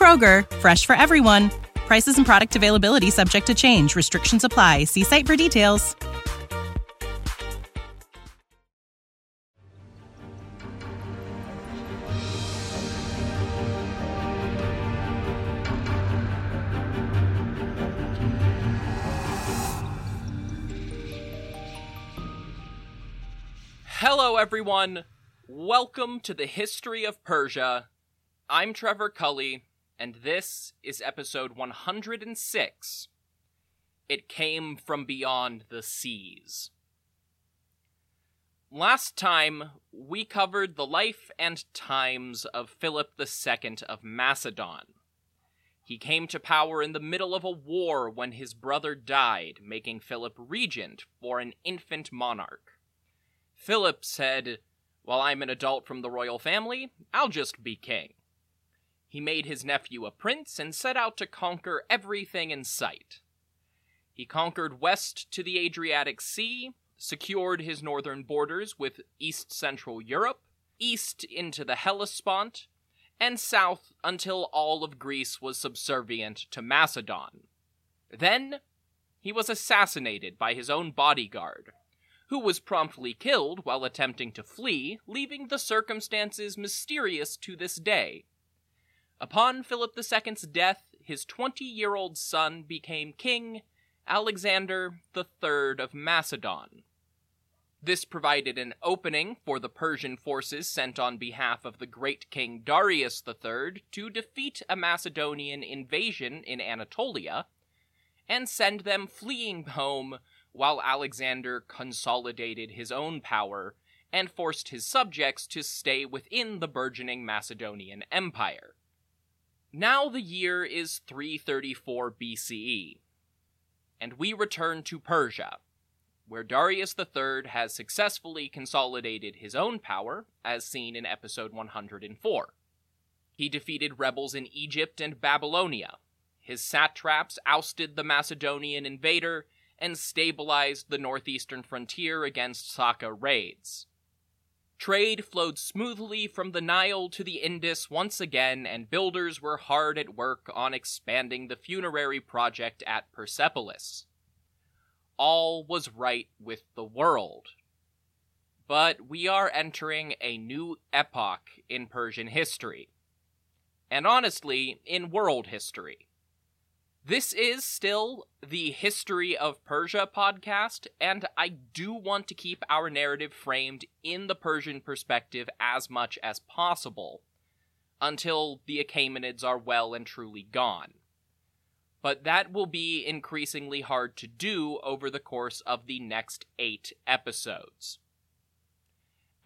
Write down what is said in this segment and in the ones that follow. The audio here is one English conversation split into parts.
Kroger, fresh for everyone. Prices and product availability subject to change. Restrictions apply. See site for details. Hello, everyone. Welcome to the History of Persia. I'm Trevor Culley, and this is episode 106. It came from beyond the seas. Last time, we covered the life and times of Philip II of Macedon. He came to power in the middle of a war when his brother died, making Philip regent for an infant monarch. Philip said, While I'm an adult from the royal family, I'll just be king. He made his nephew a prince and set out to conquer everything in sight. He conquered west to the Adriatic Sea, secured his northern borders with east central Europe, east into the Hellespont, and south until all of Greece was subservient to Macedon. Then he was assassinated by his own bodyguard, who was promptly killed while attempting to flee, leaving the circumstances mysterious to this day. Upon Philip II's death, his 20 year old son became King Alexander III of Macedon. This provided an opening for the Persian forces sent on behalf of the great king Darius III to defeat a Macedonian invasion in Anatolia and send them fleeing home while Alexander consolidated his own power and forced his subjects to stay within the burgeoning Macedonian Empire. Now the year is 334 BCE, and we return to Persia, where Darius III has successfully consolidated his own power, as seen in episode 104. He defeated rebels in Egypt and Babylonia. His satraps ousted the Macedonian invader and stabilized the northeastern frontier against Saka raids. Trade flowed smoothly from the Nile to the Indus once again, and builders were hard at work on expanding the funerary project at Persepolis. All was right with the world. But we are entering a new epoch in Persian history. And honestly, in world history. This is still the History of Persia podcast, and I do want to keep our narrative framed in the Persian perspective as much as possible until the Achaemenids are well and truly gone. But that will be increasingly hard to do over the course of the next eight episodes.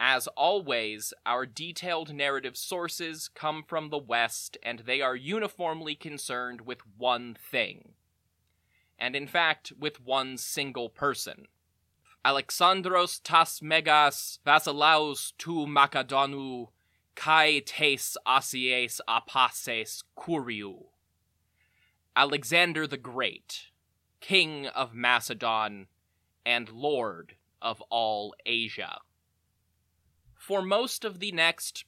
As always, our detailed narrative sources come from the West, and they are uniformly concerned with one thing. And in fact, with one single person. Alexandros tas megas vasilaus tu Macedonu kai tes asies apases kuriou. Alexander the Great, King of Macedon and Lord of all Asia for most of the next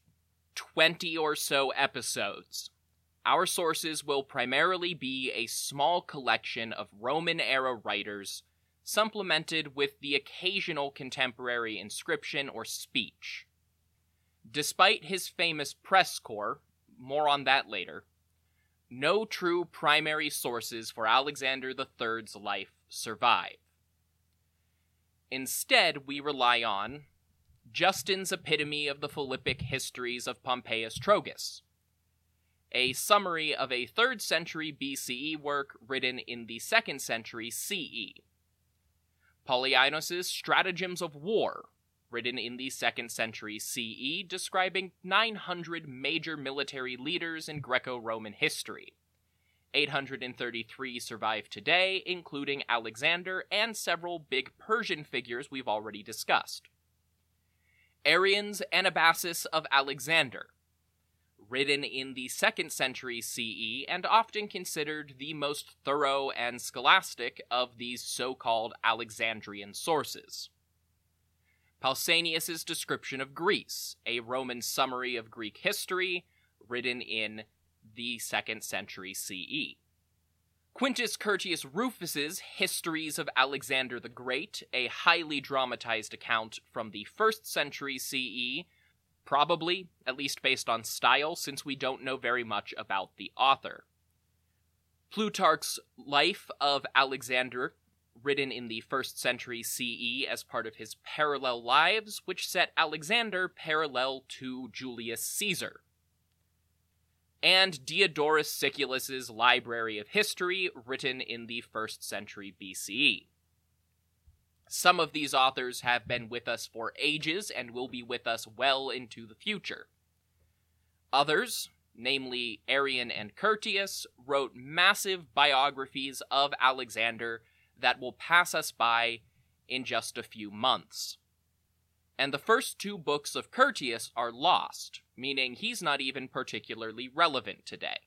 20 or so episodes, our sources will primarily be a small collection of Roman era writers, supplemented with the occasional contemporary inscription or speech. Despite his famous press corps, more on that later, no true primary sources for Alexander III's life survive. Instead, we rely on, Justin's epitome of the Philippic histories of Pompeius Trogus, a summary of a 3rd century BCE work written in the 2nd century CE, Polyaenos' Stratagems of War, written in the 2nd century CE, describing 900 major military leaders in Greco Roman history, 833 survive today, including Alexander and several big Persian figures we've already discussed. Arrian's Anabasis of Alexander, written in the 2nd century CE and often considered the most thorough and scholastic of these so called Alexandrian sources. Pausanias's description of Greece, a Roman summary of Greek history, written in the 2nd century CE. Quintus Curtius Rufus's Histories of Alexander the Great, a highly dramatized account from the 1st century CE, probably, at least based on style, since we don't know very much about the author. Plutarch's Life of Alexander, written in the 1st century CE as part of his Parallel Lives, which set Alexander parallel to Julius Caesar and Diodorus Siculus's Library of History, written in the 1st century BCE. Some of these authors have been with us for ages and will be with us well into the future. Others, namely Arrian and Curtius, wrote massive biographies of Alexander that will pass us by in just a few months and the first two books of Curtius are lost, meaning he's not even particularly relevant today.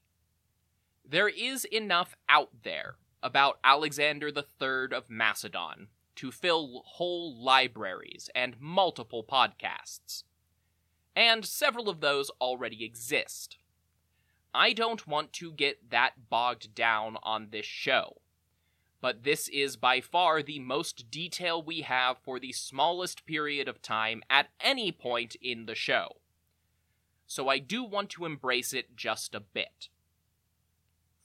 There is enough out there about Alexander III of Macedon to fill whole libraries and multiple podcasts. And several of those already exist. I don't want to get that bogged down on this show but this is by far the most detail we have for the smallest period of time at any point in the show. So I do want to embrace it just a bit.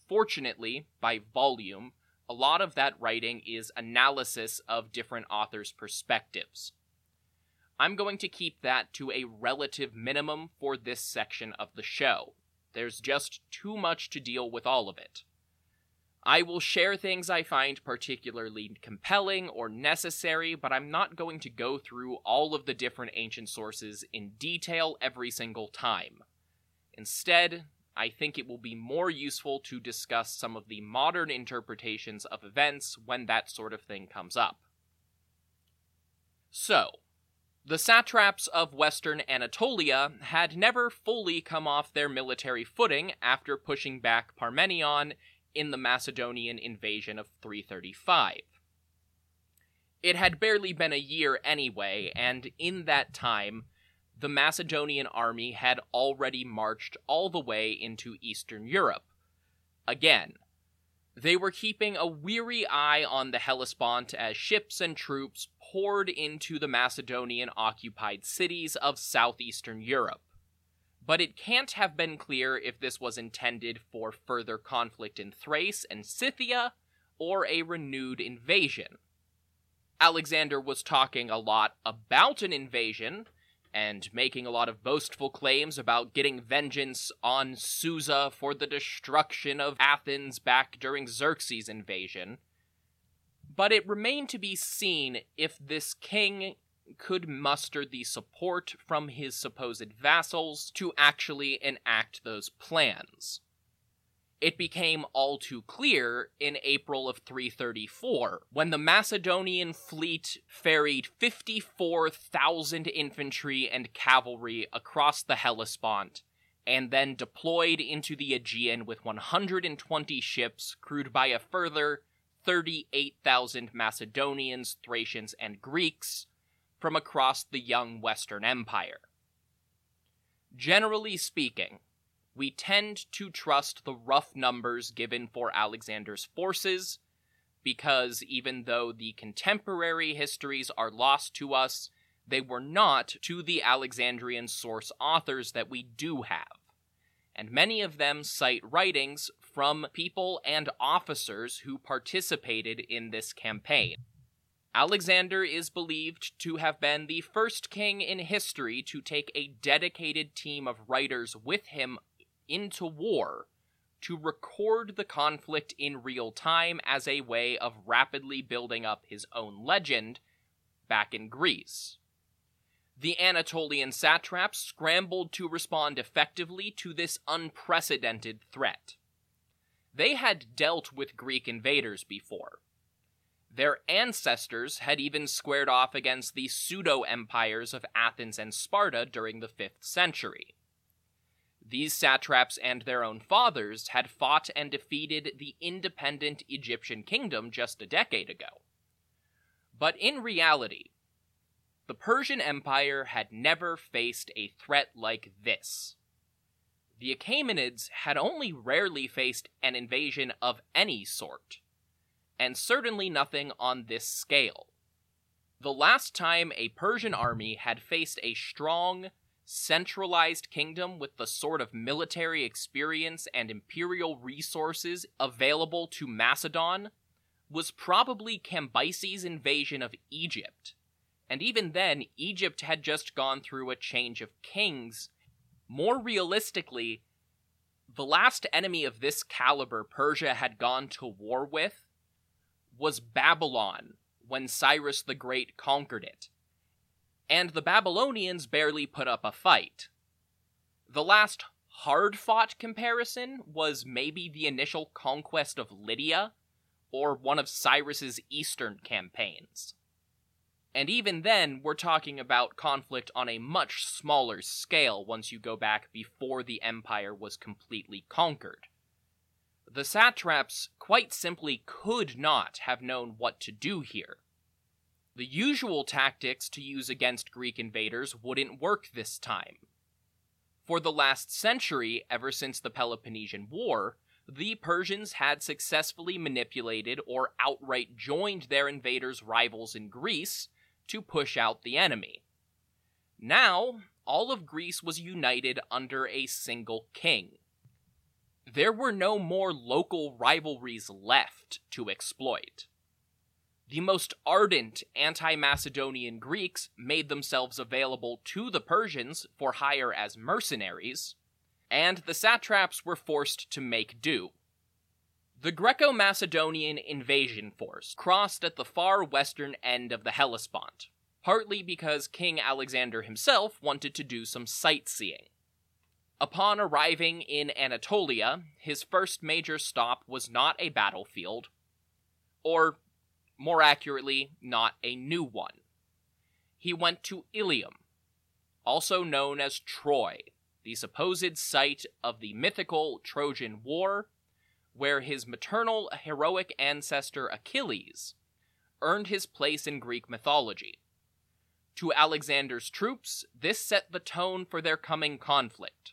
Fortunately, by volume, a lot of that writing is analysis of different authors' perspectives. I'm going to keep that to a relative minimum for this section of the show. There's just too much to deal with all of it. I will share things I find particularly compelling or necessary, but I'm not going to go through all of the different ancient sources in detail every single time. Instead, I think it will be more useful to discuss some of the modern interpretations of events when that sort of thing comes up. So, the satraps of western Anatolia had never fully come off their military footing after pushing back Parmenion in the Macedonian invasion of 335. It had barely been a year anyway, and in that time, the Macedonian army had already marched all the way into Eastern Europe. Again, they were keeping a weary eye on the Hellespont as ships and troops poured into the Macedonian occupied cities of southeastern Europe but it can't have been clear if this was intended for further conflict in Thrace and Scythia or a renewed invasion. Alexander was talking a lot about an invasion and making a lot of boastful claims about getting vengeance on Susa for the destruction of Athens back during Xerxes' invasion. But it remained to be seen if this king could muster the support from his supposed vassals to actually enact those plans. It became all too clear in April of 334 when the Macedonian fleet ferried 54,000 infantry and cavalry across the Hellespont and then deployed into the Aegean with 120 ships crewed by a further 38,000 Macedonians, Thracians, and Greeks from across the young Western Empire. Generally speaking, we tend to trust the rough numbers given for Alexander's forces, because even though the contemporary histories are lost to us, they were not to the Alexandrian source authors that we do have. And many of them cite writings from people and officers who participated in this campaign. Alexander is believed to have been the first king in history to take a dedicated team of writers with him into war to record the conflict in real time as a way of rapidly building up his own legend back in Greece. The Anatolian satraps scrambled to respond effectively to this unprecedented threat. they had dealt with Greek invaders before. Their ancestors had even squared off against the pseudo empires of Athens and Sparta during the 5th century. These satraps and their own fathers had fought and defeated the independent Egyptian kingdom just a decade ago. But in reality, the Persian Empire had never faced a threat like this. The Achaemenids had only rarely faced an invasion of any sort, and certainly nothing on this scale. The last time a Persian army had faced a strong, centralized kingdom with the sort of military experience and imperial resources available to Macedon was probably Cambyses' invasion of Egypt. And even then, Egypt had just gone through a change of kings. More realistically, the last enemy of this caliber Persia had gone to war with was Babylon when Cyrus the Great conquered it and the Babylonians barely put up a fight. The last hard fought comparison was maybe the initial conquest of Lydia, or one of Cyrus's eastern campaigns. And even then, we're talking about conflict on a much smaller scale once you go back before the empire was completely conquered. The satraps quite simply could not have known what to do here. The usual tactics to use against Greek invaders wouldn't work this time. For the last century, ever since the Peloponnesian War, the Persians had successfully manipulated or outright joined their invaders' rivals in Greece to push out the enemy. Now, all of Greece was united under a single king. There were no more local rivalries left to exploit. The most ardent anti Macedonian Greeks made themselves available to the Persians for hire as mercenaries, and the satraps were forced to make do. The Greco Macedonian invasion force crossed at the far western end of the Hellespont, partly because King Alexander himself wanted to do some sightseeing. Upon arriving in Anatolia, his first major stop was not a battlefield, or more accurately, not a new one. He went to Ilium, also known as Troy, the supposed site of the mythical Trojan War, where his maternal heroic ancestor Achilles earned his place in Greek mythology. To Alexander's troops, this set the tone for their coming conflict.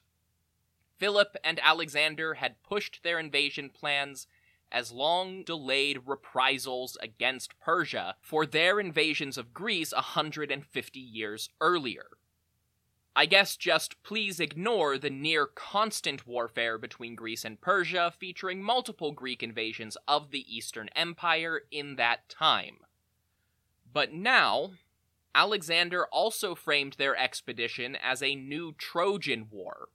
Philip and Alexander had pushed their invasion plans as long delayed reprisals against Persia for their invasions of Greece 150 years earlier. I guess just please ignore the near constant warfare between Greece and Persia, featuring multiple Greek invasions of the Eastern Empire in that time. But now, Alexander also framed their expedition as a new Trojan War,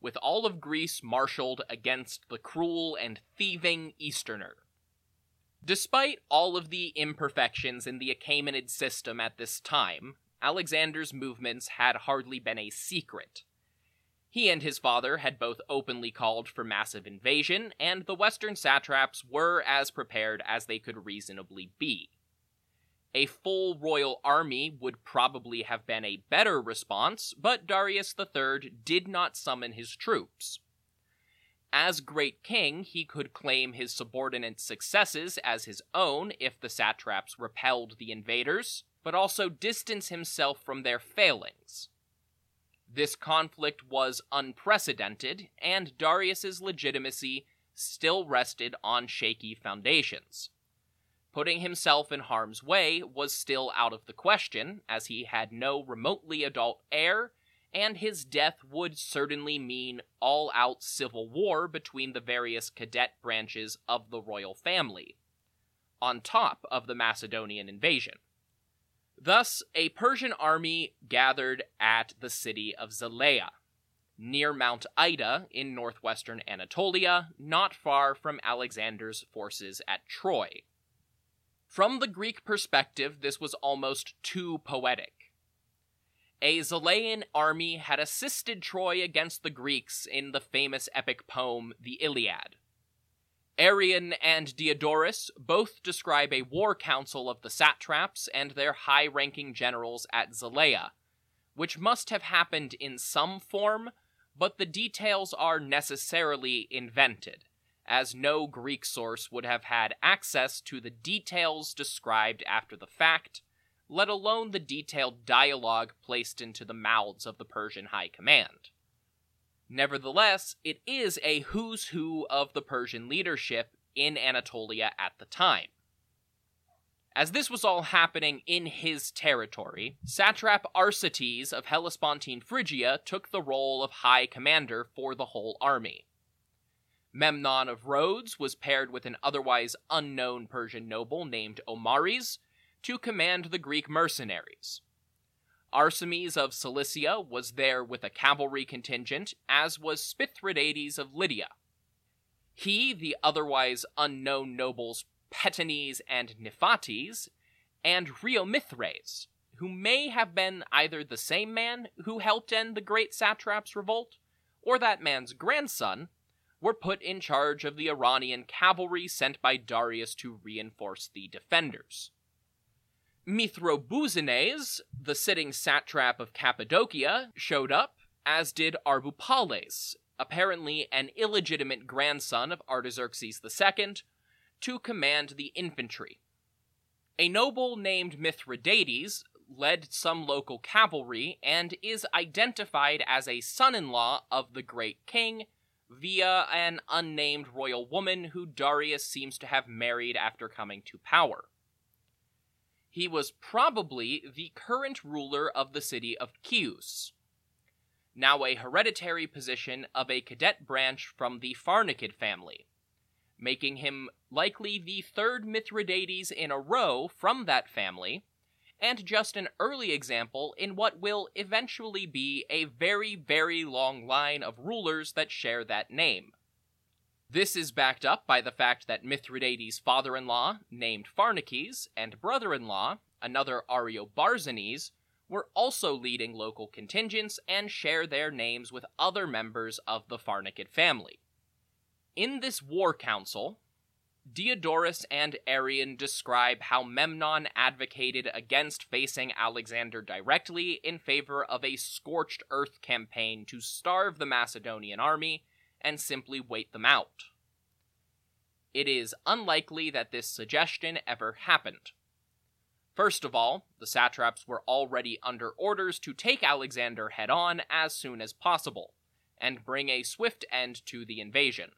with all of Greece marshaled against the cruel and thieving Easterner. Despite all of the imperfections in the Achaemenid system at this time, Alexander's movements had hardly been a secret. He and his father had both openly called for massive invasion, and the western satraps were as prepared as they could reasonably be. A full royal army would probably have been a better response, but Darius III did not summon his troops. As great king, he could claim his subordinate successes as his own if the satraps repelled the invaders, but also distance himself from their failings. This conflict was unprecedented, and Darius's legitimacy still rested on shaky foundations. Putting himself in harm's way was still out of the question, as he had no remotely adult heir, and his death would certainly mean all out civil war between the various cadet branches of the royal family, on top of the Macedonian invasion. Thus, a Persian army gathered at the city of Zelea, near Mount Ida in northwestern Anatolia, not far from Alexander's forces at Troy. From the Greek perspective, this was almost too poetic. A Zalaean army had assisted Troy against the Greeks in the famous epic poem, the Iliad. Arrian and Diodorus both describe a war council of the satraps and their high ranking generals at Zelea, which must have happened in some form, but the details are necessarily invented, as no Greek source would have had access to the details described after the fact, let alone the detailed dialogue placed into the mouths of the Persian high command. Nevertheless, it is a who's who of the Persian leadership in Anatolia at the time. As this was all happening in his territory, satrap Arsites of Hellespontine Phrygia took the role of high commander for the whole army. Memnon of Rhodes was paired with an otherwise unknown Persian noble named Omares to command the Greek mercenaries. Arsames of Cilicia was there with a cavalry contingent, as was Spithridates of Lydia. He, the otherwise unknown nobles Petanes and Niphates, and Rheomithres, who may have been either the same man who helped end the great satrap's revolt, or that man's grandson, were put in charge of the Iranian cavalry sent by Darius to reinforce the defenders. Mithrobuzanes, the sitting satrap of Cappadocia, showed up, as did Arbupales, apparently an illegitimate grandson of Artaxerxes II, to command the infantry. A noble named Mithridates led some local cavalry and is identified as a son in law of the great king via an unnamed royal woman who Darius seems to have married after coming to power. He was probably the current ruler of the city of Chios, now a hereditary position of a cadet branch from the Pharnakid family, making him likely the third Mithridates in a row from that family, and just an early example in what will eventually be a very, very long line of rulers that share that name. This is backed up by the fact that Mithridates' father in law, named Pharnaces, and brother in law, another Ariobarzanes, were also leading local contingents and share their names with other members of the Pharnakid family. In this war council, Diodorus and Arrian describe how Memnon advocated against facing Alexander directly in favor of a scorched earth campaign to starve the Macedonian army and simply wait them out. It is unlikely that this suggestion ever happened. First of all, the satraps were already under orders to take Alexander head on as soon as possible, and bring a swift end to the invasion.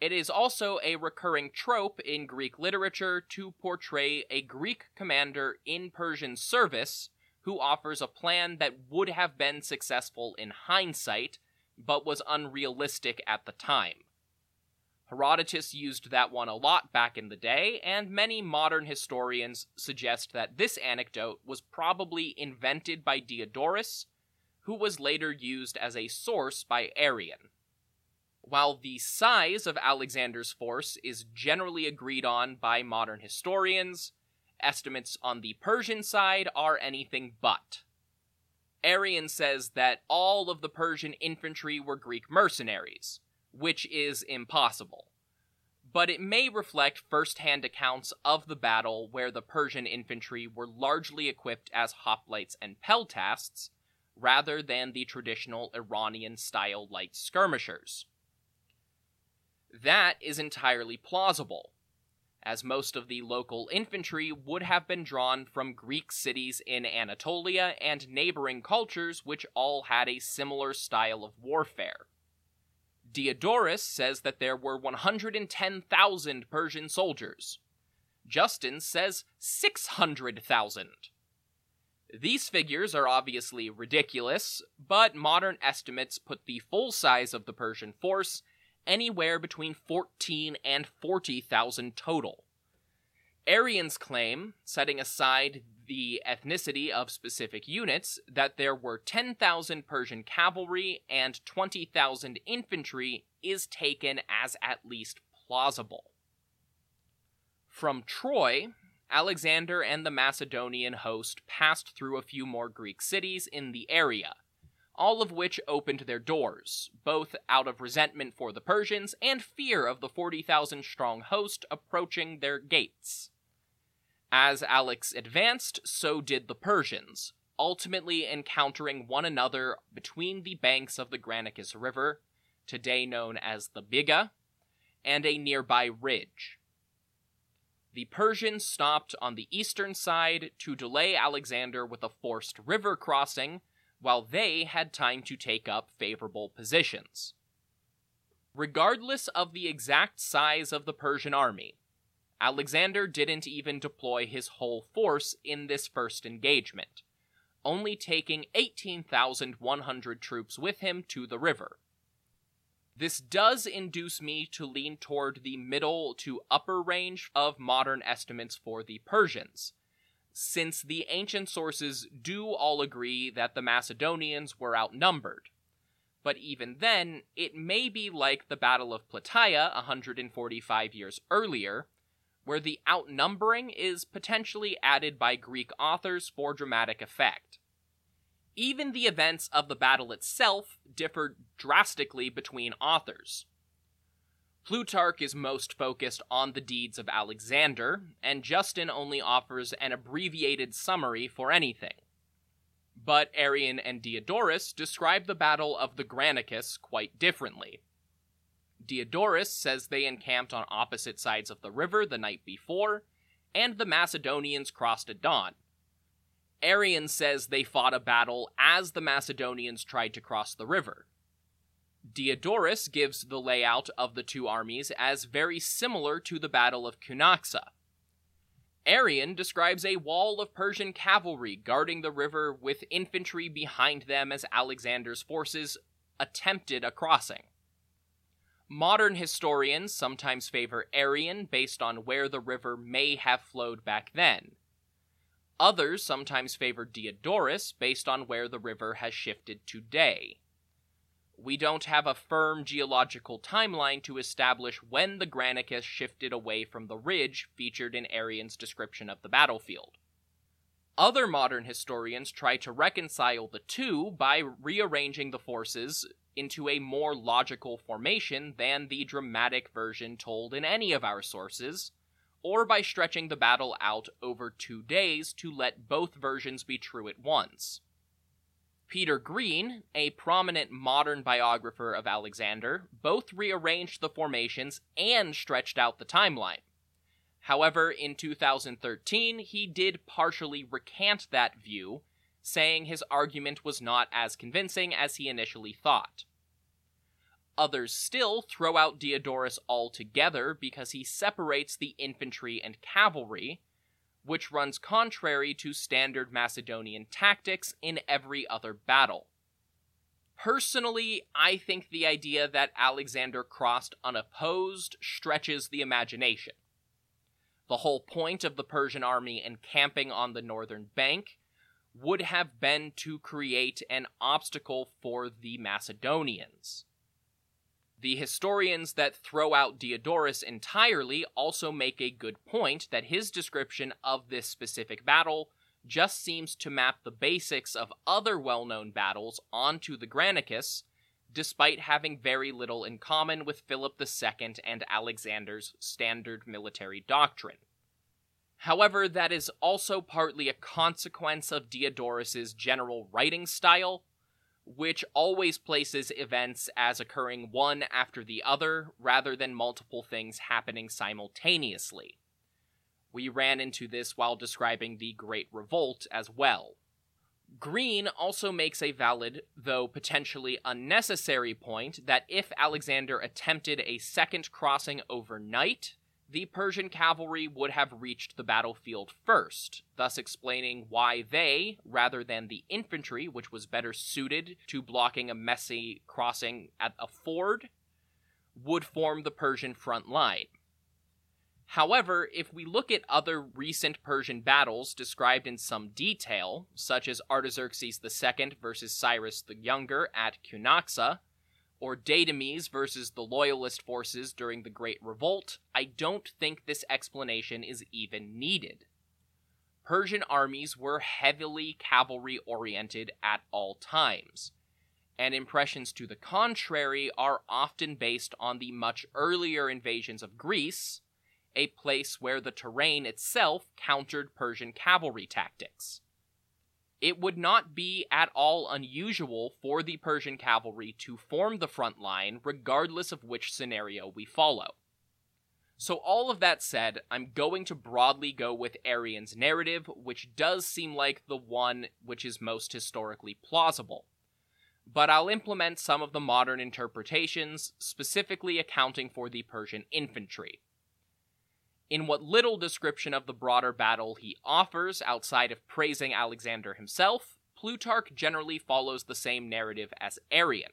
It is also a recurring trope in Greek literature to portray a Greek commander in Persian service who offers a plan that would have been successful in hindsight, but was unrealistic at the time. Herodotus used that one a lot back in the day, and many modern historians suggest that this anecdote was probably invented by Diodorus, who was later used as a source by Arrian. While the size of Alexander's force is generally agreed on by modern historians, estimates on the Persian side are anything but. Arrian says that all of the Persian infantry were Greek mercenaries, which is impossible. But it may reflect first hand accounts of the battle where the Persian infantry were largely equipped as hoplites and peltasts, rather than the traditional Iranian style light skirmishers. That is entirely plausible, as most of the local infantry would have been drawn from Greek cities in Anatolia and neighboring cultures which all had a similar style of warfare. Diodorus says that there were 110,000 Persian soldiers. Justin says 600,000. These figures are obviously ridiculous, but modern estimates put the full size of the Persian force anywhere between 14 and 40,000 total. Arrian's claim, setting aside the ethnicity of specific units, that there were 10,000 Persian cavalry and 20,000 infantry is taken as at least plausible. From Troy, Alexander and the Macedonian host passed through a few more Greek cities in the area, all of which opened their doors, both out of resentment for the Persians and fear of the 40,000 strong host approaching their gates. As Alex advanced, so did the Persians, ultimately encountering one another between the banks of the Granicus River, today known as the Biga, and a nearby ridge. The Persians stopped on the eastern side to delay Alexander with a forced river crossing, while they had time to take up favorable positions. Regardless of the exact size of the Persian army, Alexander didn't even deploy his whole force in this first engagement, only taking 18,100 troops with him to the river. This does induce me to lean toward the middle to upper range of modern estimates for the Persians, since the ancient sources do all agree that the Macedonians were outnumbered. But even then, it may be like the Battle of Plataea 145 years earlier, where the outnumbering is potentially added by Greek authors for dramatic effect. Even the events of the battle itself differed drastically between authors. Plutarch is most focused on the deeds of Alexander, and Justin only offers an abbreviated summary for anything. But Arrian and Diodorus describe the Battle of the Granicus quite differently. Diodorus says they encamped on opposite sides of the river the night before, and the Macedonians crossed at dawn. Arrian says they fought a battle as the Macedonians tried to cross the river. Diodorus gives the layout of the two armies as very similar to the Battle of Cunaxa. Arrian describes a wall of Persian cavalry guarding the river with infantry behind them as Alexander's forces attempted a crossing. Modern historians sometimes favor Arrian based on where the river may have flowed back then. Others sometimes favor Diodorus based on where the river has shifted today. We don't have a firm geological timeline to establish when the Granicus shifted away from the ridge featured in Arrian's description of the battlefield. Other modern historians try to reconcile the two by rearranging the forces into a more logical formation than the dramatic version told in any of our sources, or by stretching the battle out over two days to let both versions be true at once. Peter Green, a prominent modern biographer of Alexander, both rearranged the formations and stretched out the timeline. However, in 2013, he did partially recant that view, saying his argument was not as convincing as he initially thought. Others still throw out Diodorus altogether because he separates the infantry and cavalry, which runs contrary to standard Macedonian tactics in every other battle. Personally, I think the idea that Alexander crossed unopposed stretches the imagination. The whole point of the Persian army encamping on the northern bank would have been to create an obstacle for the Macedonians. The historians that throw out Diodorus entirely also make a good point that his description of this specific battle just seems to map the basics of other well known battles onto the Granicus, despite having very little in common with Philip II and Alexander's standard military doctrine. However, that is also partly a consequence of Diodorus's general writing style, which always places events as occurring one after the other rather than multiple things happening simultaneously. We ran into this while describing the Great Revolt as well. Green also makes a valid, though potentially unnecessary, point that if Alexander attempted a second crossing overnight, the Persian cavalry would have reached the battlefield first, thus explaining why they, rather than the infantry, which was better suited to blocking a messy crossing at a ford, would form the Persian front line. However, if we look at other recent Persian battles described in some detail, such as Artaxerxes II versus Cyrus the Younger at Cunaxa, or Datames versus the Loyalist forces during the Great Revolt, I don't think this explanation is even needed. Persian armies were heavily cavalry oriented at all times, and impressions to the contrary are often based on the much earlier invasions of Greece, a place where the terrain itself countered Persian cavalry tactics. It would not be at all unusual for the Persian cavalry to form the front line regardless of which scenario we follow. So, all of that said, I'm going to broadly go with Arrian's narrative, which does seem like the one which is most historically plausible. But I'll implement some of the modern interpretations, specifically accounting for the Persian infantry. In what little description of the broader battle he offers outside of praising Alexander himself, Plutarch generally follows the same narrative as Arrian.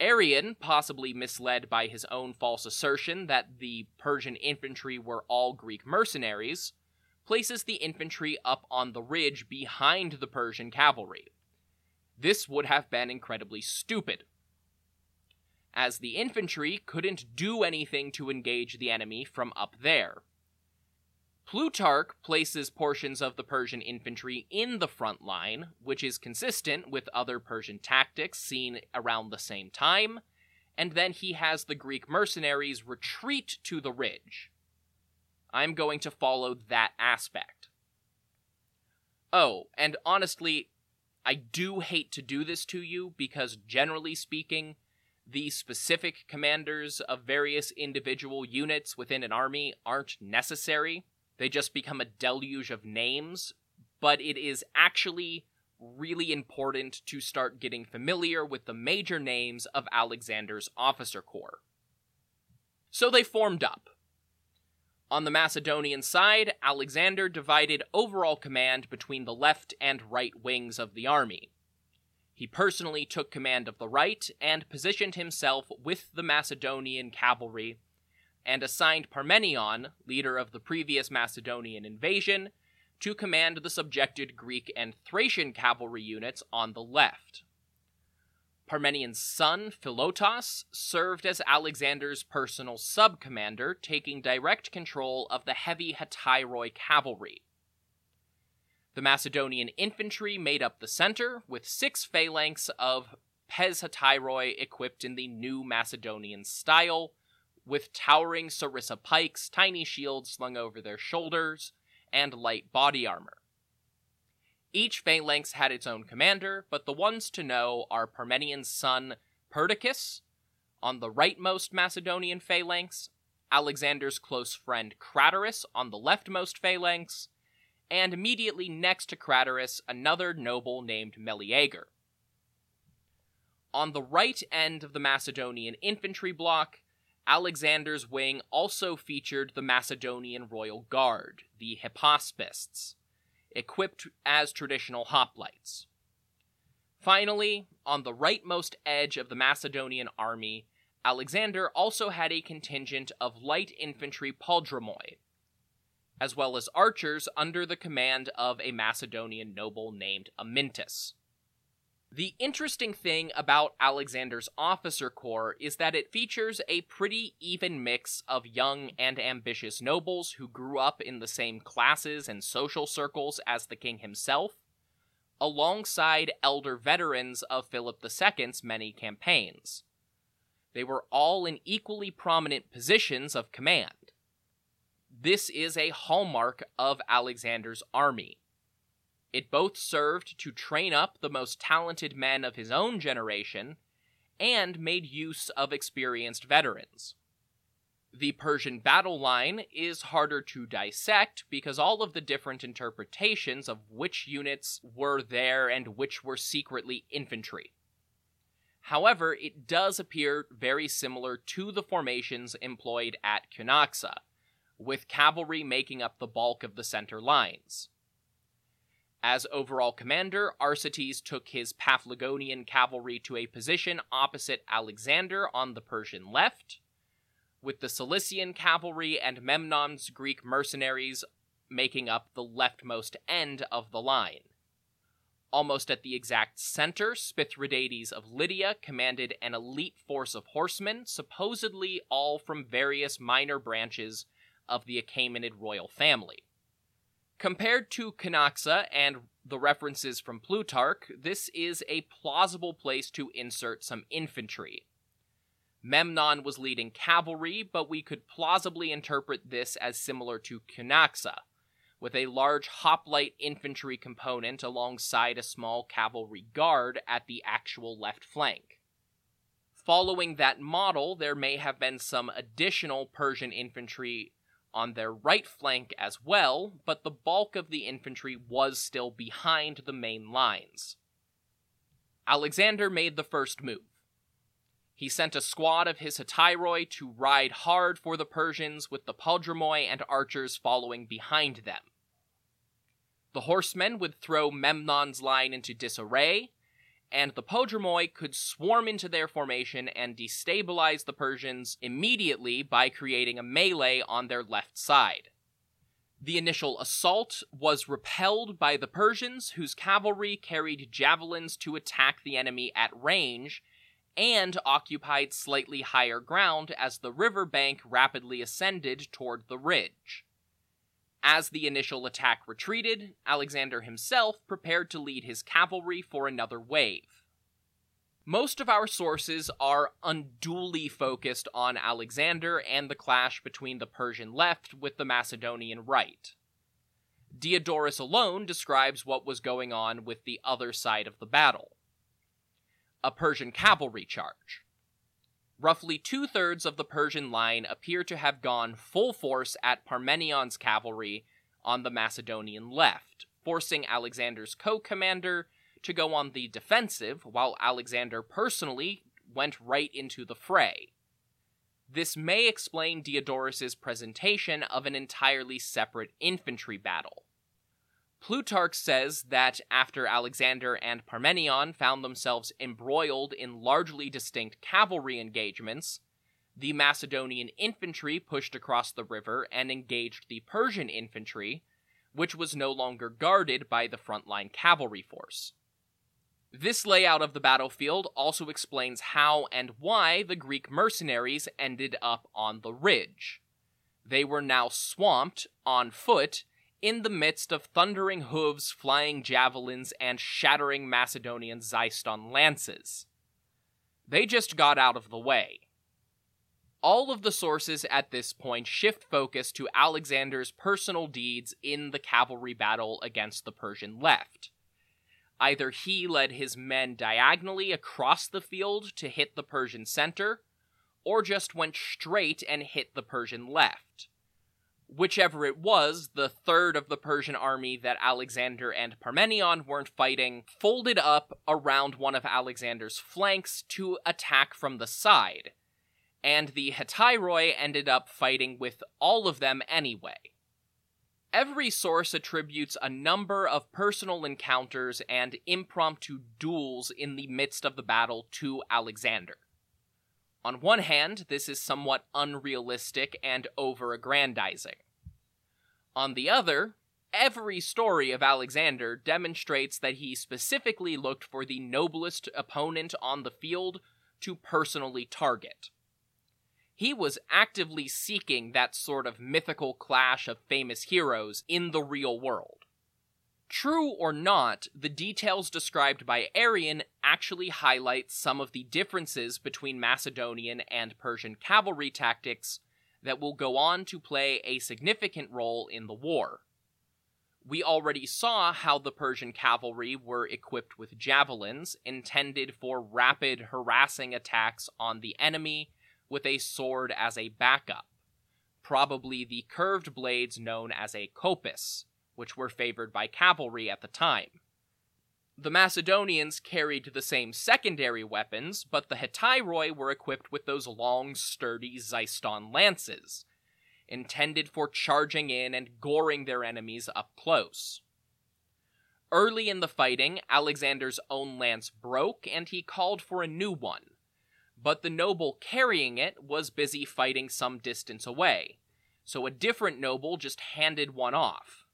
Arrian, possibly misled by his own false assertion that the Persian infantry were all Greek mercenaries, places the infantry up on the ridge behind the Persian cavalry. This would have been incredibly stupid, as the infantry couldn't do anything to engage the enemy from up there. Plutarch places portions of the Persian infantry in the front line, which is consistent with other Persian tactics seen around the same time, and then he has the Greek mercenaries retreat to the ridge. I'm going to follow that aspect. Oh, and honestly, I do hate to do this to you because, generally speaking, the specific commanders of various individual units within an army aren't necessary. They just become a deluge of names, but it is actually really important to start getting familiar with the major names of Alexander's officer corps. So they formed up. On the Macedonian side, Alexander divided overall command between the left and right wings of the army. He personally took command of the right and positioned himself with the Macedonian cavalry and assigned Parmenion, leader of the previous Macedonian invasion, to command the subjected Greek and Thracian cavalry units on the left. Parmenion's son, Philotas, served as Alexander's personal sub commander, taking direct control of the heavy Hetairoi cavalry. The Macedonian infantry made up the center, with six phalanx of Pezhetairoi equipped in the new Macedonian style, with towering sarissa pikes, tiny shields slung over their shoulders, and light body armor. Each phalanx had its own commander, but the ones to know are Parmenion's son Perdiccas, on the rightmost Macedonian phalanx, Alexander's close friend Craterus on the leftmost phalanx, and immediately next to Craterus, another noble named Meleager. On the right end of the Macedonian infantry block, Alexander's wing also featured the Macedonian royal guard, the Hypaspists, equipped as traditional hoplites. Finally, on the rightmost edge of the Macedonian army, Alexander also had a contingent of light infantry prodromoi, as well as archers under the command of a Macedonian noble named Amyntas. The interesting thing about Alexander's officer corps is that it features a pretty even mix of young and ambitious nobles who grew up in the same classes and social circles as the king himself, alongside elder veterans of Philip II's many campaigns. They were all in equally prominent positions of command. This is a hallmark of Alexander's army it both served to train up the most talented men of his own generation and made use of experienced veterans. The Persian battle line is harder to dissect because all of the different interpretations of which units were there and which were secretly infantry. However, it does appear very similar to the formations employed at Cunaxa, with cavalry making up the bulk of the center lines. As overall commander, Arsites took his Paphlagonian cavalry to a position opposite Alexander on the Persian left, with the Cilician cavalry and Memnon's Greek mercenaries making up the leftmost end of the line. Almost at the exact center, Spithridates of Lydia commanded an elite force of horsemen, supposedly all from various minor branches of the Achaemenid royal family. Compared to Cunaxa and the references from Plutarch, this is a plausible place to insert some infantry. Memnon was leading cavalry, but we could plausibly interpret this as similar to Cunaxa, with a large hoplite infantry component alongside a small cavalry guard at the actual left flank. Following that model, there may have been some additional Persian infantry on their right flank as well, but the bulk of the infantry was still behind the main lines. Alexander made the first move. He sent a squad of his hetairoi to ride hard for the Persians, with the prodromoi and archers following behind them. The horsemen would throw Memnon's line into disarray, and the prodromoi could swarm into their formation and destabilize the Persians immediately by creating a melee on their left side. The initial assault was repelled by the Persians, whose cavalry carried javelins to attack the enemy at range and occupied slightly higher ground as the river bank rapidly ascended toward the ridge. As the initial attack retreated, Alexander himself prepared to lead his cavalry for another wave. Most of our sources are unduly focused on Alexander and the clash between the Persian left with the Macedonian right. Diodorus alone describes what was going on with the other side of the battle a Persian cavalry charge. Roughly two thirds of the Persian line appear to have gone full force at Parmenion's cavalry on the Macedonian left, forcing Alexander's co commander to go on the defensive, while Alexander personally went right into the fray. This may explain Diodorus's presentation of an entirely separate infantry battle. Plutarch says that after Alexander and Parmenion found themselves embroiled in largely distinct cavalry engagements, the Macedonian infantry pushed across the river and engaged the Persian infantry, which was no longer guarded by the frontline cavalry force. This layout of the battlefield also explains how and why the Greek mercenaries ended up on the ridge. They were now swamped, on foot, in the midst of thundering hooves, flying javelins, and shattering Macedonian Xyston lances. They just got out of the way. All of the sources at this point shift focus to Alexander's personal deeds in the cavalry battle against the Persian left. Either he led his men diagonally across the field to hit the Persian center, or just went straight and hit the Persian left whichever it was, the third of the Persian army that Alexander and Parmenion weren't fighting folded up around one of Alexander's flanks to attack from the side, and the hetairoi ended up fighting with all of them anyway. Every source attributes a number of personal encounters and impromptu duels in the midst of the battle to Alexander. On one hand, this is somewhat unrealistic and over aggrandizing. On the other, every story of Alexander demonstrates that he specifically looked for the noblest opponent on the field to personally target. He was actively seeking that sort of mythical clash of famous heroes in the real world. True or not, the details described by Arrian actually highlight some of the differences between Macedonian and Persian cavalry tactics that will go on to play a significant role in the war. We already saw how the Persian cavalry were equipped with javelins intended for rapid harassing attacks on the enemy with a sword as a backup, probably the curved blades known as a kopis which were favored by cavalry at the time. The Macedonians carried the same secondary weapons, but the hetairoi were equipped with those long, sturdy Xyston lances, intended for charging in and goring their enemies up close. Early in the fighting, Alexander's own lance broke and he called for a new one, but the noble carrying it was busy fighting some distance away, so a different noble just handed one off.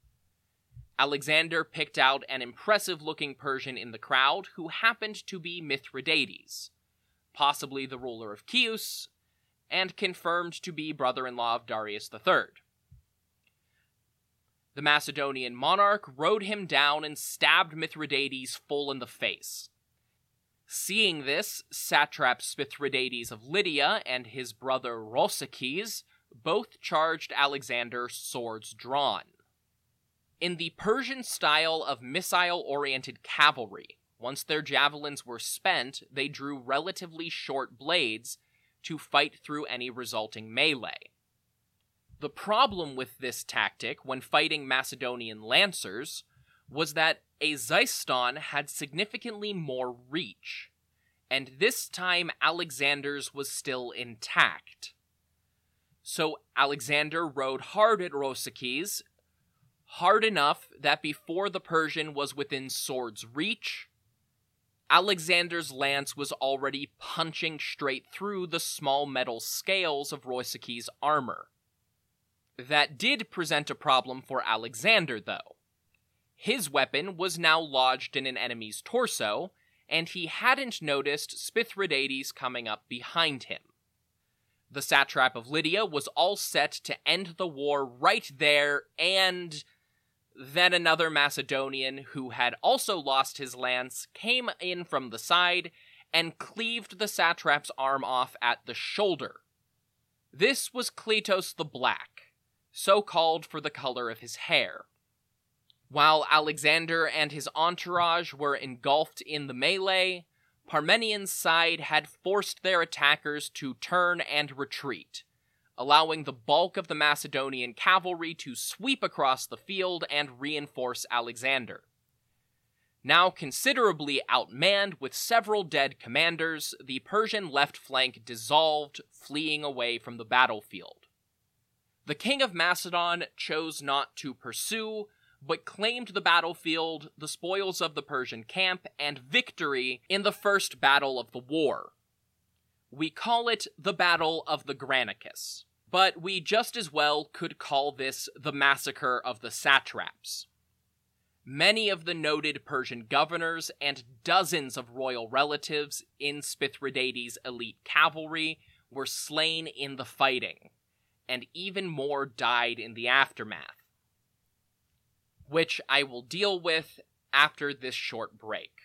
Alexander picked out an impressive looking Persian in the crowd who happened to be Mithridates, possibly the ruler of Chios, and confirmed to be brother in law of Darius III. The Macedonian monarch rode him down and stabbed Mithridates full in the face. Seeing this, satrap Mithridates of Lydia and his brother Rosicles both charged Alexander swords drawn. In the Persian style of missile oriented cavalry, once their javelins were spent, they drew relatively short blades to fight through any resulting melee. The problem with this tactic when fighting Macedonian lancers was that a Xyston had significantly more reach, and this time Alexander's was still intact. So Alexander rode hard at Rosicles, hard enough that before the Persian was within sword's reach, Alexander's lance was already punching straight through the small metal scales of Rosicles' armor. That did present a problem for Alexander, though. His weapon was now lodged in an enemy's torso, and he hadn't noticed Spithridates coming up behind him. The satrap of Lydia was all set to end the war right there, and then another Macedonian who had also lost his lance came in from the side and cleaved the satrap's arm off at the shoulder. This was Cleitos the Black, so called for the color of his hair. While Alexander and his entourage were engulfed in the melee, Parmenion's side had forced their attackers to turn and retreat, allowing the bulk of the Macedonian cavalry to sweep across the field and reinforce Alexander. Now considerably outmanned with several dead commanders, the Persian left flank dissolved, fleeing away from the battlefield. The king of Macedon chose not to pursue, but claimed the battlefield, the spoils of the Persian camp, and victory in the first battle of the war. We call it the Battle of the Granicus, but we just as well could call this the Massacre of the Satraps. Many of the noted Persian governors and dozens of royal relatives in Spithridates' elite cavalry were slain in the fighting, and even more died in the aftermath which I will deal with after this short break.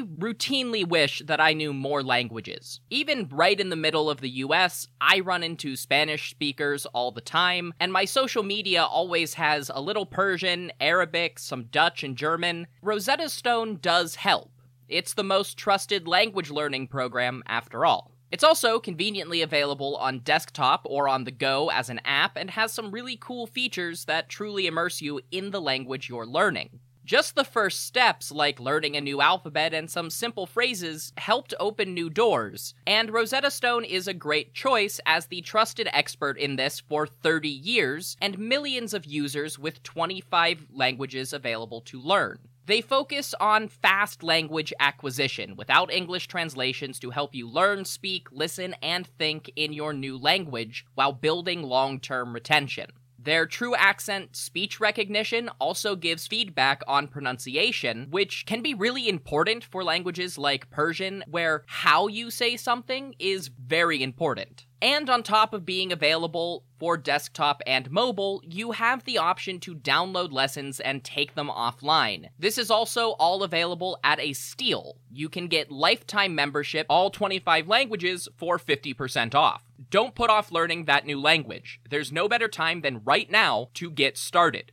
I routinely wish that I knew more languages. Even right in the middle of the US, I run into Spanish speakers all the time, and my social media always has a little Persian, Arabic, some Dutch, and German. Rosetta Stone does help. It's the most trusted language learning program after all. It's also conveniently available on desktop or on the go as an app and has some really cool features that truly immerse you in the language you're learning. Just the first steps, like learning a new alphabet and some simple phrases, helped open new doors, and Rosetta Stone is a great choice as the trusted expert in this for 30 years and millions of users with 25 languages available to learn. They focus on fast language acquisition without English translations to help you learn, speak, listen, and think in your new language while building long term retention. Their true accent speech recognition also gives feedback on pronunciation, which can be really important for languages like Persian, where how you say something is very important. And on top of being available for desktop and mobile, you have the option to download lessons and take them offline. This is also all available at a steal. You can get lifetime membership, all 25 languages, for 50% off. Don't put off learning that new language. There's no better time than right now to get started.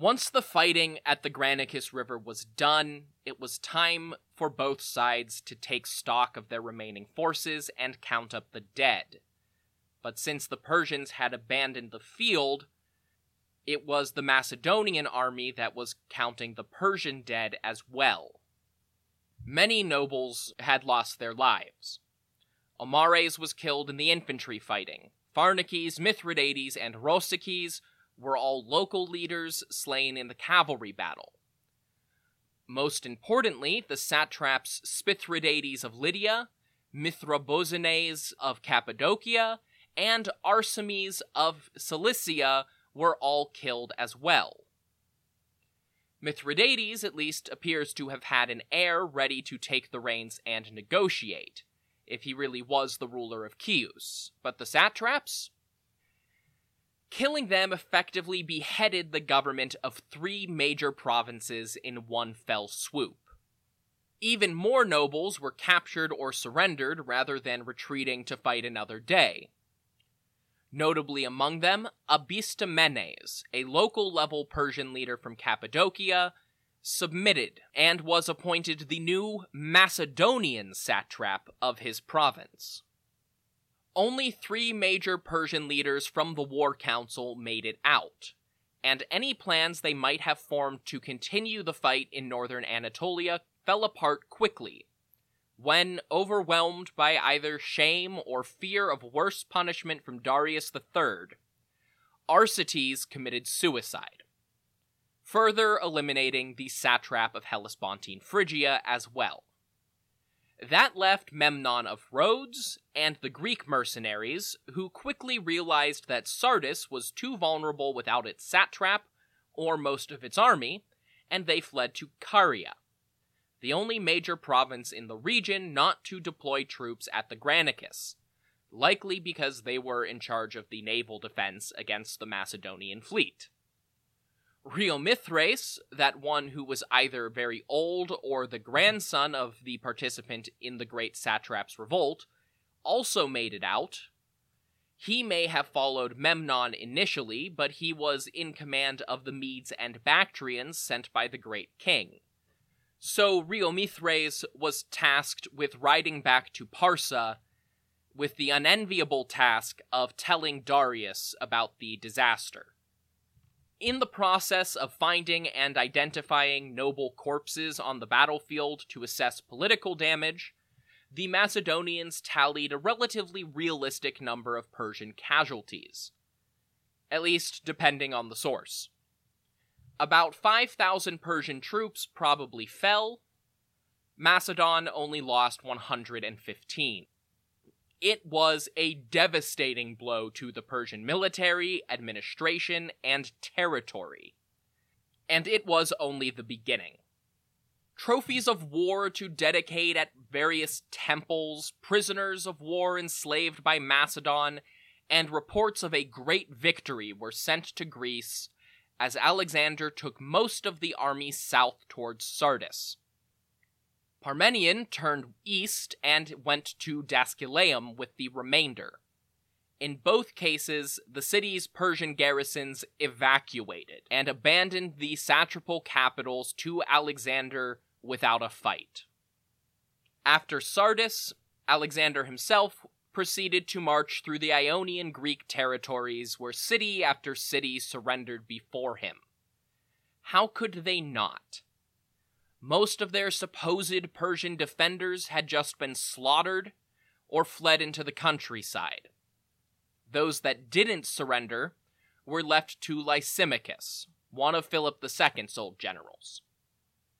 Once the fighting at the Granicus River was done, it was time for both sides to take stock of their remaining forces and count up the dead. But since the Persians had abandoned the field, it was the Macedonian army that was counting the Persian dead as well. Many nobles had lost their lives. Amares was killed in the infantry fighting. Pharnaces, Mithridates, and Rhosicles were all local leaders slain in the cavalry battle. Most importantly, the satraps Spithridates of Lydia, Mithrabozanes of Cappadocia, and Arsames of Cilicia were all killed as well. Mithridates at least appears to have had an heir ready to take the reins and negotiate, if he really was the ruler of Chios. But the satraps? Killing them effectively beheaded the government of three major provinces in one fell swoop. Even more nobles were captured or surrendered rather than retreating to fight another day. Notably among them, Abistamenes, a local level Persian leader from Cappadocia, submitted and was appointed the new Macedonian satrap of his province. Only three major Persian leaders from the War Council made it out, and any plans they might have formed to continue the fight in northern Anatolia fell apart quickly when overwhelmed by either shame or fear of worse punishment from Darius III, Arsites committed suicide, further eliminating the satrap of Hellespontine Phrygia as well. That left Memnon of Rhodes and the Greek mercenaries, who quickly realized that Sardis was too vulnerable without its satrap or most of its army, and they fled to Caria the only major province in the region not to deploy troops at the Granicus, likely because they were in charge of the naval defense against the Macedonian fleet. Riomithres, that one who was either very old or the grandson of the participant in the Great Satrap's revolt, also made it out. He may have followed Memnon initially, but he was in command of the Medes and Bactrians sent by the Great King. So Riomithres was tasked with riding back to Parsa with the unenviable task of telling Darius about the disaster. In the process of finding and identifying noble corpses on the battlefield to assess political damage, the Macedonians tallied a relatively realistic number of Persian casualties. At least, depending on the source. About 5,000 Persian troops probably fell. Macedon only lost 115. It was a devastating blow to the Persian military, administration, and territory. And it was only the beginning. Trophies of war to dedicate at various temples, prisoners of war enslaved by Macedon, and reports of a great victory were sent to Greece as Alexander took most of the army south towards Sardis. Parmenion turned east and went to Dascylaeum with the remainder. In both cases, the city's Persian garrisons evacuated and abandoned the satrapal capitals to Alexander without a fight. After Sardis, Alexander himself proceeded to march through the Ionian Greek territories where city after city surrendered before him. How could they not? Most of their supposed Persian defenders had just been slaughtered or fled into the countryside. Those that didn't surrender were left to Lysimachus, one of Philip II's old generals.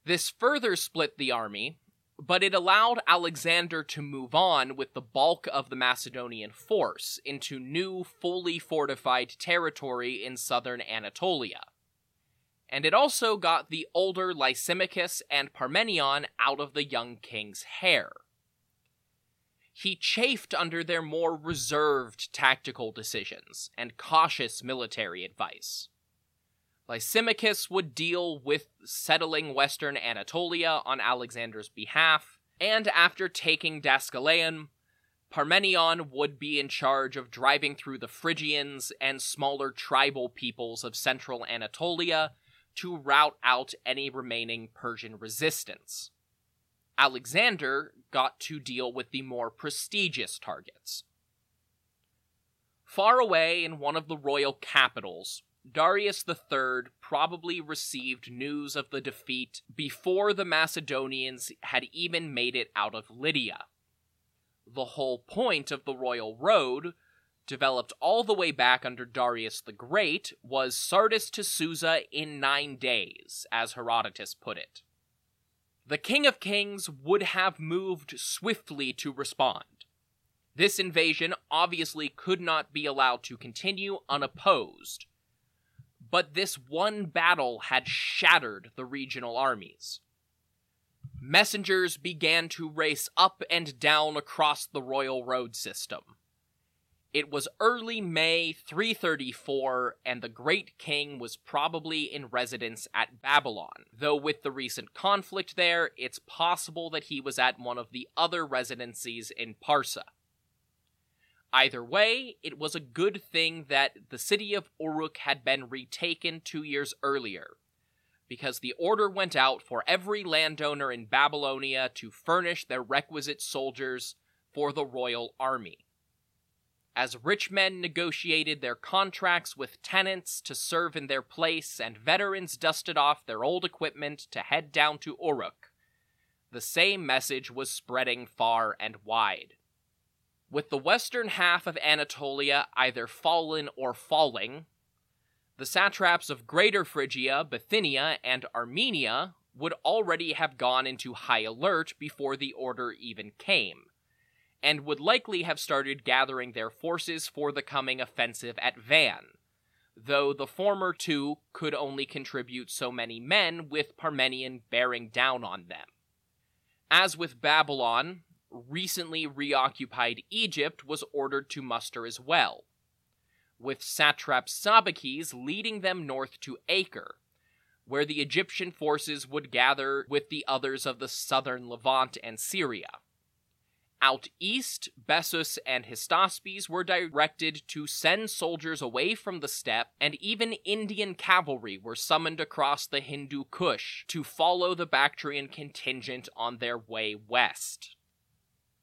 This further split the army, but it allowed Alexander to move on with the bulk of the Macedonian force into new, fully fortified territory in southern Anatolia. And it also got the older Lysimachus and Parmenion out of the young king's hair. He chafed under their more reserved tactical decisions and cautious military advice. Lysimachus would deal with settling western Anatolia on Alexander's behalf, and after taking Dascylaeum, Parmenion would be in charge of driving through the Phrygians and smaller tribal peoples of central Anatolia to rout out any remaining Persian resistance. Alexander got to deal with the more prestigious targets. Far away in one of the royal capitals, Darius III probably received news of the defeat before the Macedonians had even made it out of Lydia. The whole point of the royal road, developed all the way back under Darius the Great, was Sardis to Susa in nine days, as Herodotus put it. The King of Kings would have moved swiftly to respond. This invasion obviously could not be allowed to continue unopposed, but this one battle had shattered the regional armies. Messengers began to race up and down across the royal road system. It was early May 334, and the great king was probably in residence at Babylon, though with the recent conflict there, it's possible that he was at one of the other residencies in Parsa. Either way, it was a good thing that the city of Uruk had been retaken two years earlier, because the order went out for every landowner in Babylonia to furnish their requisite soldiers for the royal army. As rich men negotiated their contracts with tenants to serve in their place and veterans dusted off their old equipment to head down to Uruk, the same message was spreading far and wide. With the western half of Anatolia either fallen or falling, the satraps of Greater Phrygia, Bithynia, and Armenia would already have gone into high alert before the order even came, and would likely have started gathering their forces for the coming offensive at Van, though the former two could only contribute so many men with Parmenion bearing down on them. As with Babylon, recently reoccupied Egypt was ordered to muster as well, with satrap Sabakes leading them north to Acre, where the Egyptian forces would gather with the others of the southern Levant and Syria. Out east, Bessus and Histaspes were directed to send soldiers away from the steppe, and even Indian cavalry were summoned across the Hindu Kush to follow the Bactrian contingent on their way west.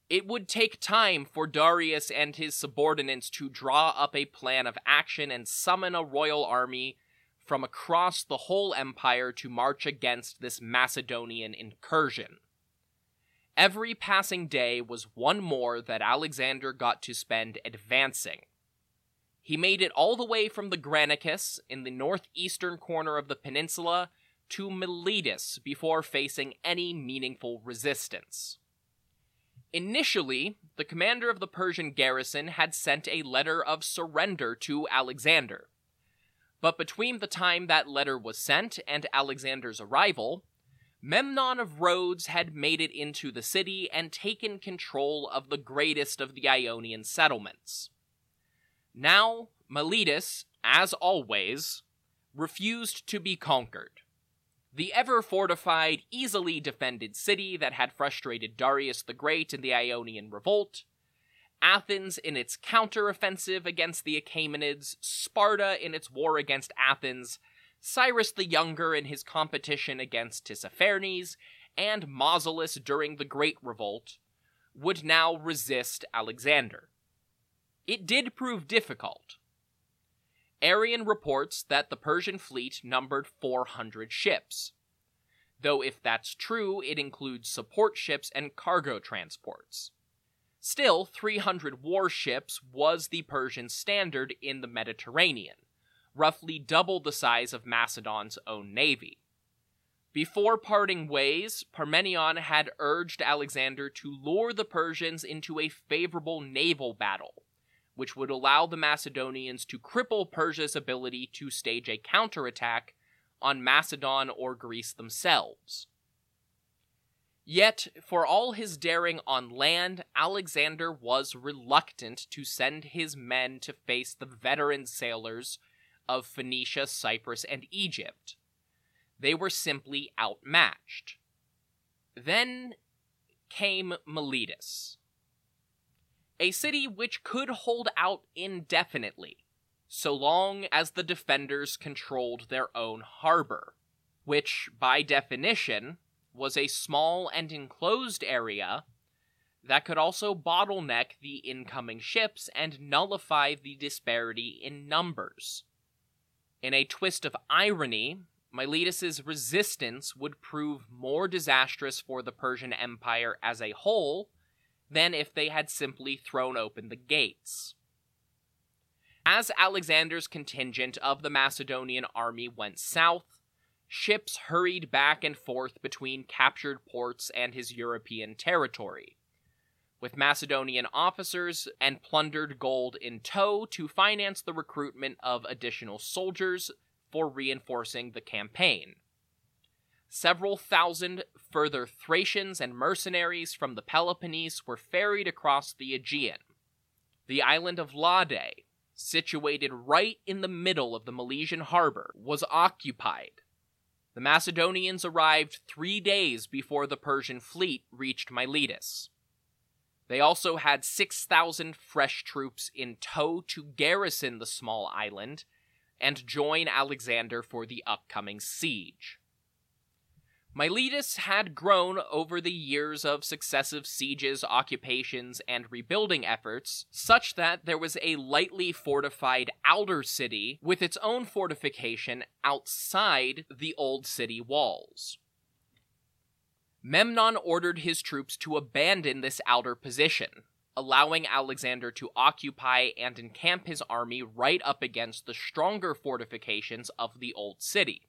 It would take time for Darius and his subordinates to draw up a plan of action and summon a royal army from across the whole empire to march against this Macedonian incursion. Every passing day was one more that Alexander got to spend advancing. He made it all the way from the Granicus in the northeastern corner of the peninsula to Miletus before facing any meaningful resistance. Initially, the commander of the Persian garrison had sent a letter of surrender to Alexander. But between the time that letter was sent and Alexander's arrival, Memnon of Rhodes had made it into the city and taken control of the greatest of the Ionian settlements. Now, Miletus, as always, refused to be conquered. The ever fortified, easily defended city that had frustrated Darius the Great in the Ionian Revolt, Athens in its counteroffensive against the Achaemenids, Sparta in its war against Athens, Cyrus the Younger in his competition against Tissaphernes, and Mausolus during the Great Revolt, would now resist Alexander. It did prove difficult. Arrian reports that the Persian fleet numbered 400 ships. Though, if that's true, it includes support ships and cargo transports. Still, 300 warships was the Persian standard in the Mediterranean, roughly double the size of Macedon's own navy. Before parting ways, Parmenion had urged Alexander to lure the Persians into a favorable naval battle, which would allow the Macedonians to cripple Persia's ability to stage a counterattack on Macedon or Greece themselves. Yet, for all his daring on land, Alexander was reluctant to send his men to face the veteran sailors of Phoenicia, Cyprus, and Egypt. They were simply outmatched. Then came Miletus, a city which could hold out indefinitely, so long as the defenders controlled their own harbor. which, by definition, was a small and enclosed area that could also bottleneck the incoming ships and nullify the disparity in numbers. In a twist of irony, Miletus's resistance would prove more disastrous for the Persian Empire as a whole than if they had simply thrown open the gates. As Alexander's contingent of the Macedonian army went south, ships hurried back and forth between captured ports and his European territory, with Macedonian officers and plundered gold in tow to finance the recruitment of additional soldiers for reinforcing the campaign. Several thousand further Thracians and mercenaries from the Peloponnese were ferried across the Aegean. The island of Lade, situated right in the middle of the Milesian harbor, was occupied. The Macedonians arrived three days before the Persian fleet reached Miletus. They also had 6,000 fresh troops in tow to garrison the small island and join Alexander for the upcoming siege. Miletus had grown over the years of successive sieges, occupations, and rebuilding efforts, such that there was a lightly fortified outer city with its own fortification outside the old city walls. Memnon ordered his troops to abandon this outer position, allowing Alexander to occupy and encamp his army right up against the stronger fortifications of the old city.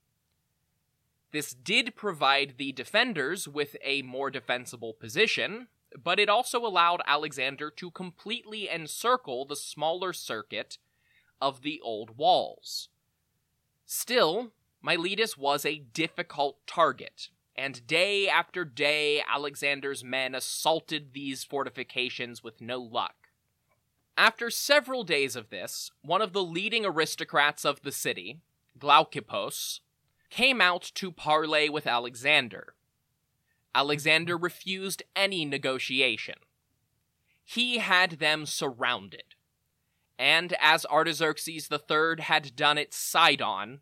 This did provide the defenders with a more defensible position, but it also allowed Alexander to completely encircle the smaller circuit of the old walls. Still, Miletus was a difficult target, and day after day Alexander's men assaulted these fortifications with no luck. After several days of this, one of the leading aristocrats of the city, Glaucippos, came out to parley with Alexander. Alexander refused any negotiation. He had them surrounded. And as Artaxerxes III had done at Sidon,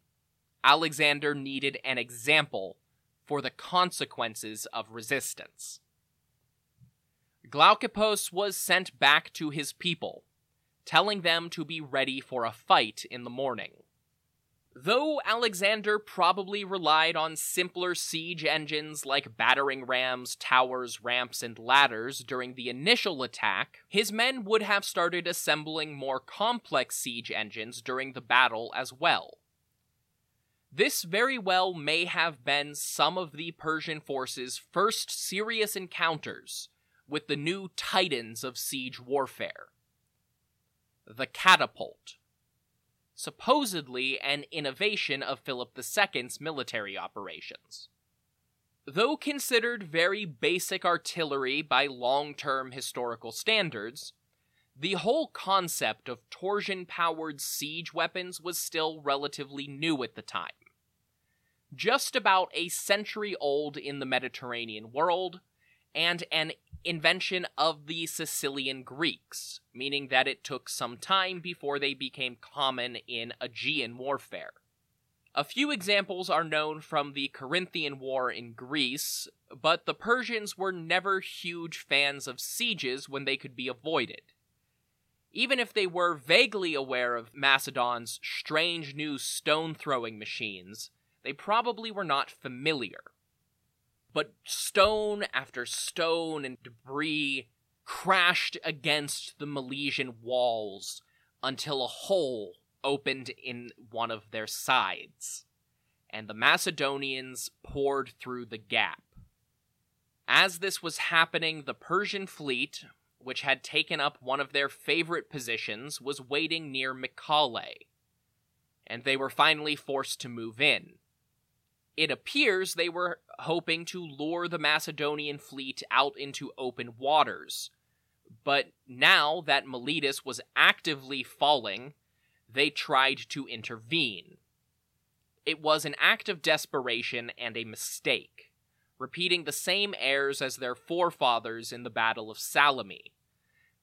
Alexander needed an example for the consequences of resistance. Glaucippos was sent back to his people, telling them to be ready for a fight in the morning. Though Alexander probably relied on simpler siege engines like battering rams, towers, ramps, and ladders during the initial attack, his men would have started assembling more complex siege engines during the battle as well. This very well may have been some of the Persian forces' first serious encounters with the new titans of siege warfare. The catapult supposedly an innovation of Philip II's military operations. Though considered very basic artillery by long term historical standards, the whole concept of torsion powered siege weapons was still relatively new at the time. Just about a century old in the Mediterranean world, and an invention of the Sicilian Greeks, meaning that it took some time before they became common in Aegean warfare. A few examples are known from the Corinthian War in Greece, but the Persians were never huge fans of sieges when they could be avoided. Even if they were vaguely aware of Macedon's strange new stone throwing machines, they probably were not familiar but stone after stone and debris crashed against the Milesian walls until a hole opened in one of their sides, and the Macedonians poured through the gap. As this was happening, the Persian fleet, which had taken up one of their favorite positions, was waiting near Mycale, and they were finally forced to move in. It appears they were hoping to lure the Macedonian fleet out into open waters. But now that Miletus was actively falling, they tried to intervene. It was an act of desperation and a mistake, repeating the same errors as their forefathers in the Battle of Salamis.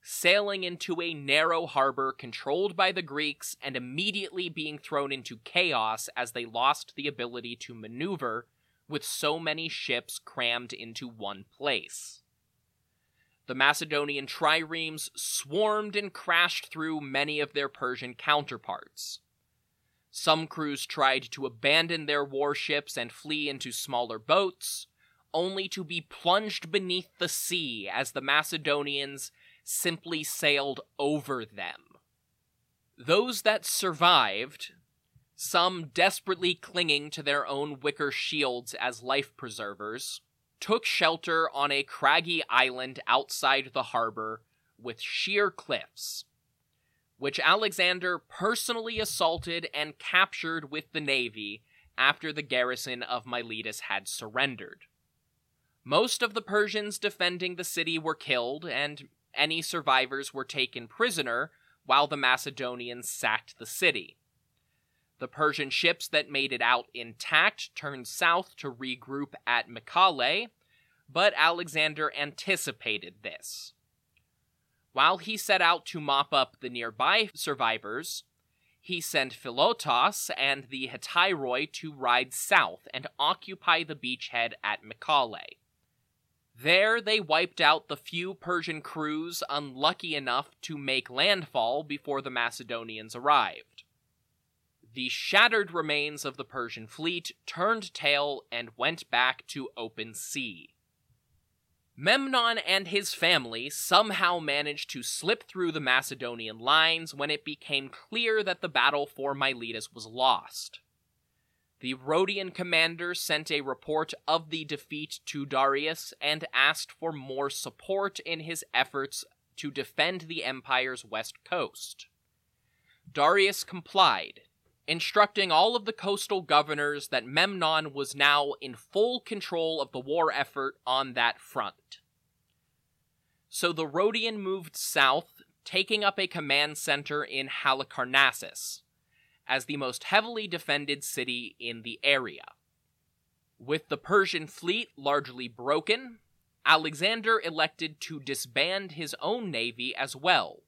Sailing into a narrow harbor controlled by the Greeks and immediately being thrown into chaos as they lost the ability to maneuver with so many ships crammed into one place. The Macedonian triremes swarmed and crashed through many of their Persian counterparts. Some crews tried to abandon their warships and flee into smaller boats, only to be plunged beneath the sea as the Macedonians simply sailed over them. Those that survived, some desperately clinging to their own wicker shields as life preservers, took shelter on a craggy island outside the harbor with sheer cliffs, which Alexander personally assaulted and captured with the navy after the garrison of Miletus had surrendered. Most of the Persians defending the city were killed, and any survivors were taken prisoner while the Macedonians sacked the city. The Persian ships that made it out intact turned south to regroup at Mycale, but Alexander anticipated this. While he set out to mop up the nearby survivors, he sent Philotas and the Hetairoi to ride south and occupy the beachhead at Mycale. There they wiped out the few Persian crews unlucky enough to make landfall before the Macedonians arrived. The shattered remains of the Persian fleet turned tail and went back to open sea. Memnon and his family somehow managed to slip through the Macedonian lines when it became clear that the battle for Miletus was lost. The Rhodian commander sent a report of the defeat to Darius and asked for more support in his efforts to defend the empire's west coast. Darius complied, instructing all of the coastal governors that Memnon was now in full control of the war effort on that front. So the Rhodian moved south, taking up a command center in Halicarnassus as the most heavily defended city in the area. With the Persian fleet largely broken, Alexander elected to disband his own navy as well,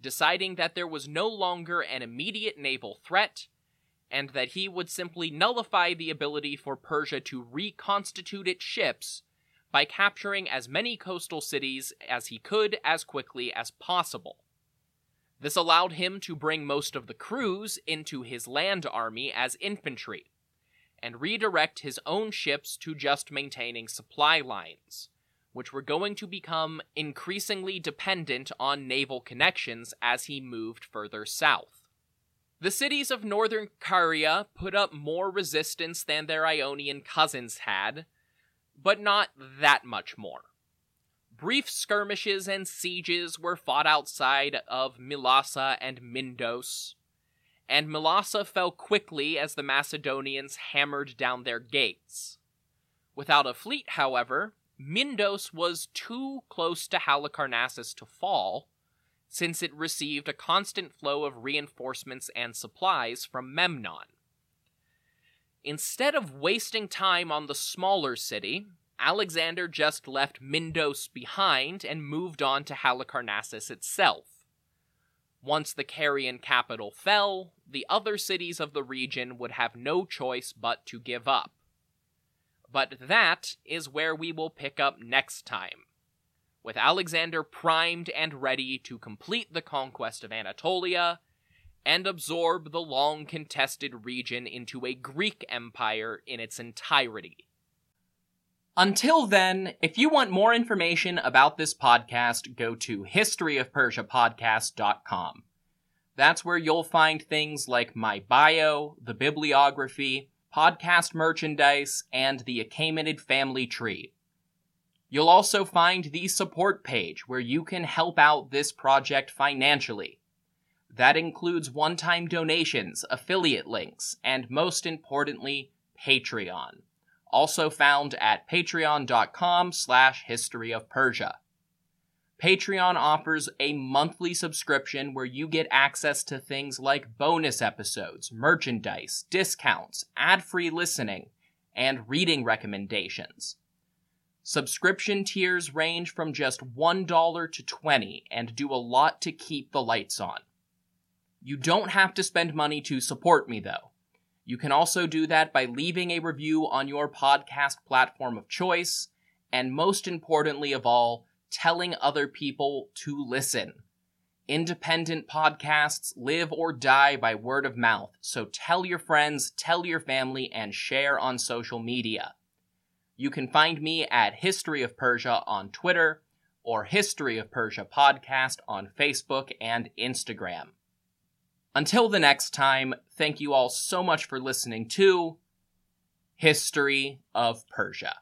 deciding that there was no longer an immediate naval threat and that he would simply nullify the ability for Persia to reconstitute its ships by capturing as many coastal cities as he could as quickly as possible. This allowed him to bring most of the crews into his land army as infantry, and redirect his own ships to just maintaining supply lines, which were going to become increasingly dependent on naval connections as he moved further south. The cities of northern Caria put up more resistance than their Ionian cousins had, but not that much more. Brief skirmishes and sieges were fought outside of Mylassa and Mindos, and Mylassa fell quickly as the Macedonians hammered down their gates. Without a fleet, however, Mindos was too close to Halicarnassus to fall, since it received a constant flow of reinforcements and supplies from Memnon. Instead of wasting time on the smaller city, Alexander just left Mindos behind and moved on to Halicarnassus itself. Once the Carian capital fell, the other cities of the region would have no choice but to give up. But that is where we will pick up next time, with Alexander primed and ready to complete the conquest of Anatolia and absorb the long contested region into a Greek empire in its entirety. Until then, if you want more information about this podcast, go to historyofpersiapodcast.com. That's where you'll find things like my bio, the bibliography, podcast merchandise, and the Achaemenid family tree. You'll also find the support page where you can help out this project financially. That includes one-time donations, affiliate links, and most importantly, Patreon also found at patreon.com slash history of Persia. Patreon offers a monthly subscription where you get access to things like bonus episodes, merchandise, discounts, ad-free listening, and reading recommendations. Subscription tiers range from just $1 to 20 and do a lot to keep the lights on. You don't have to spend money to support me though. You can also do that by leaving a review on your podcast platform of choice, and most importantly of all, telling other people to listen. Independent podcasts live or die by word of mouth, so tell your friends, tell your family, and share on social media. You can find me at History of Persia on Twitter or History of Persia Podcast on Facebook and Instagram. Until the next time, thank you all so much for listening to History of Persia.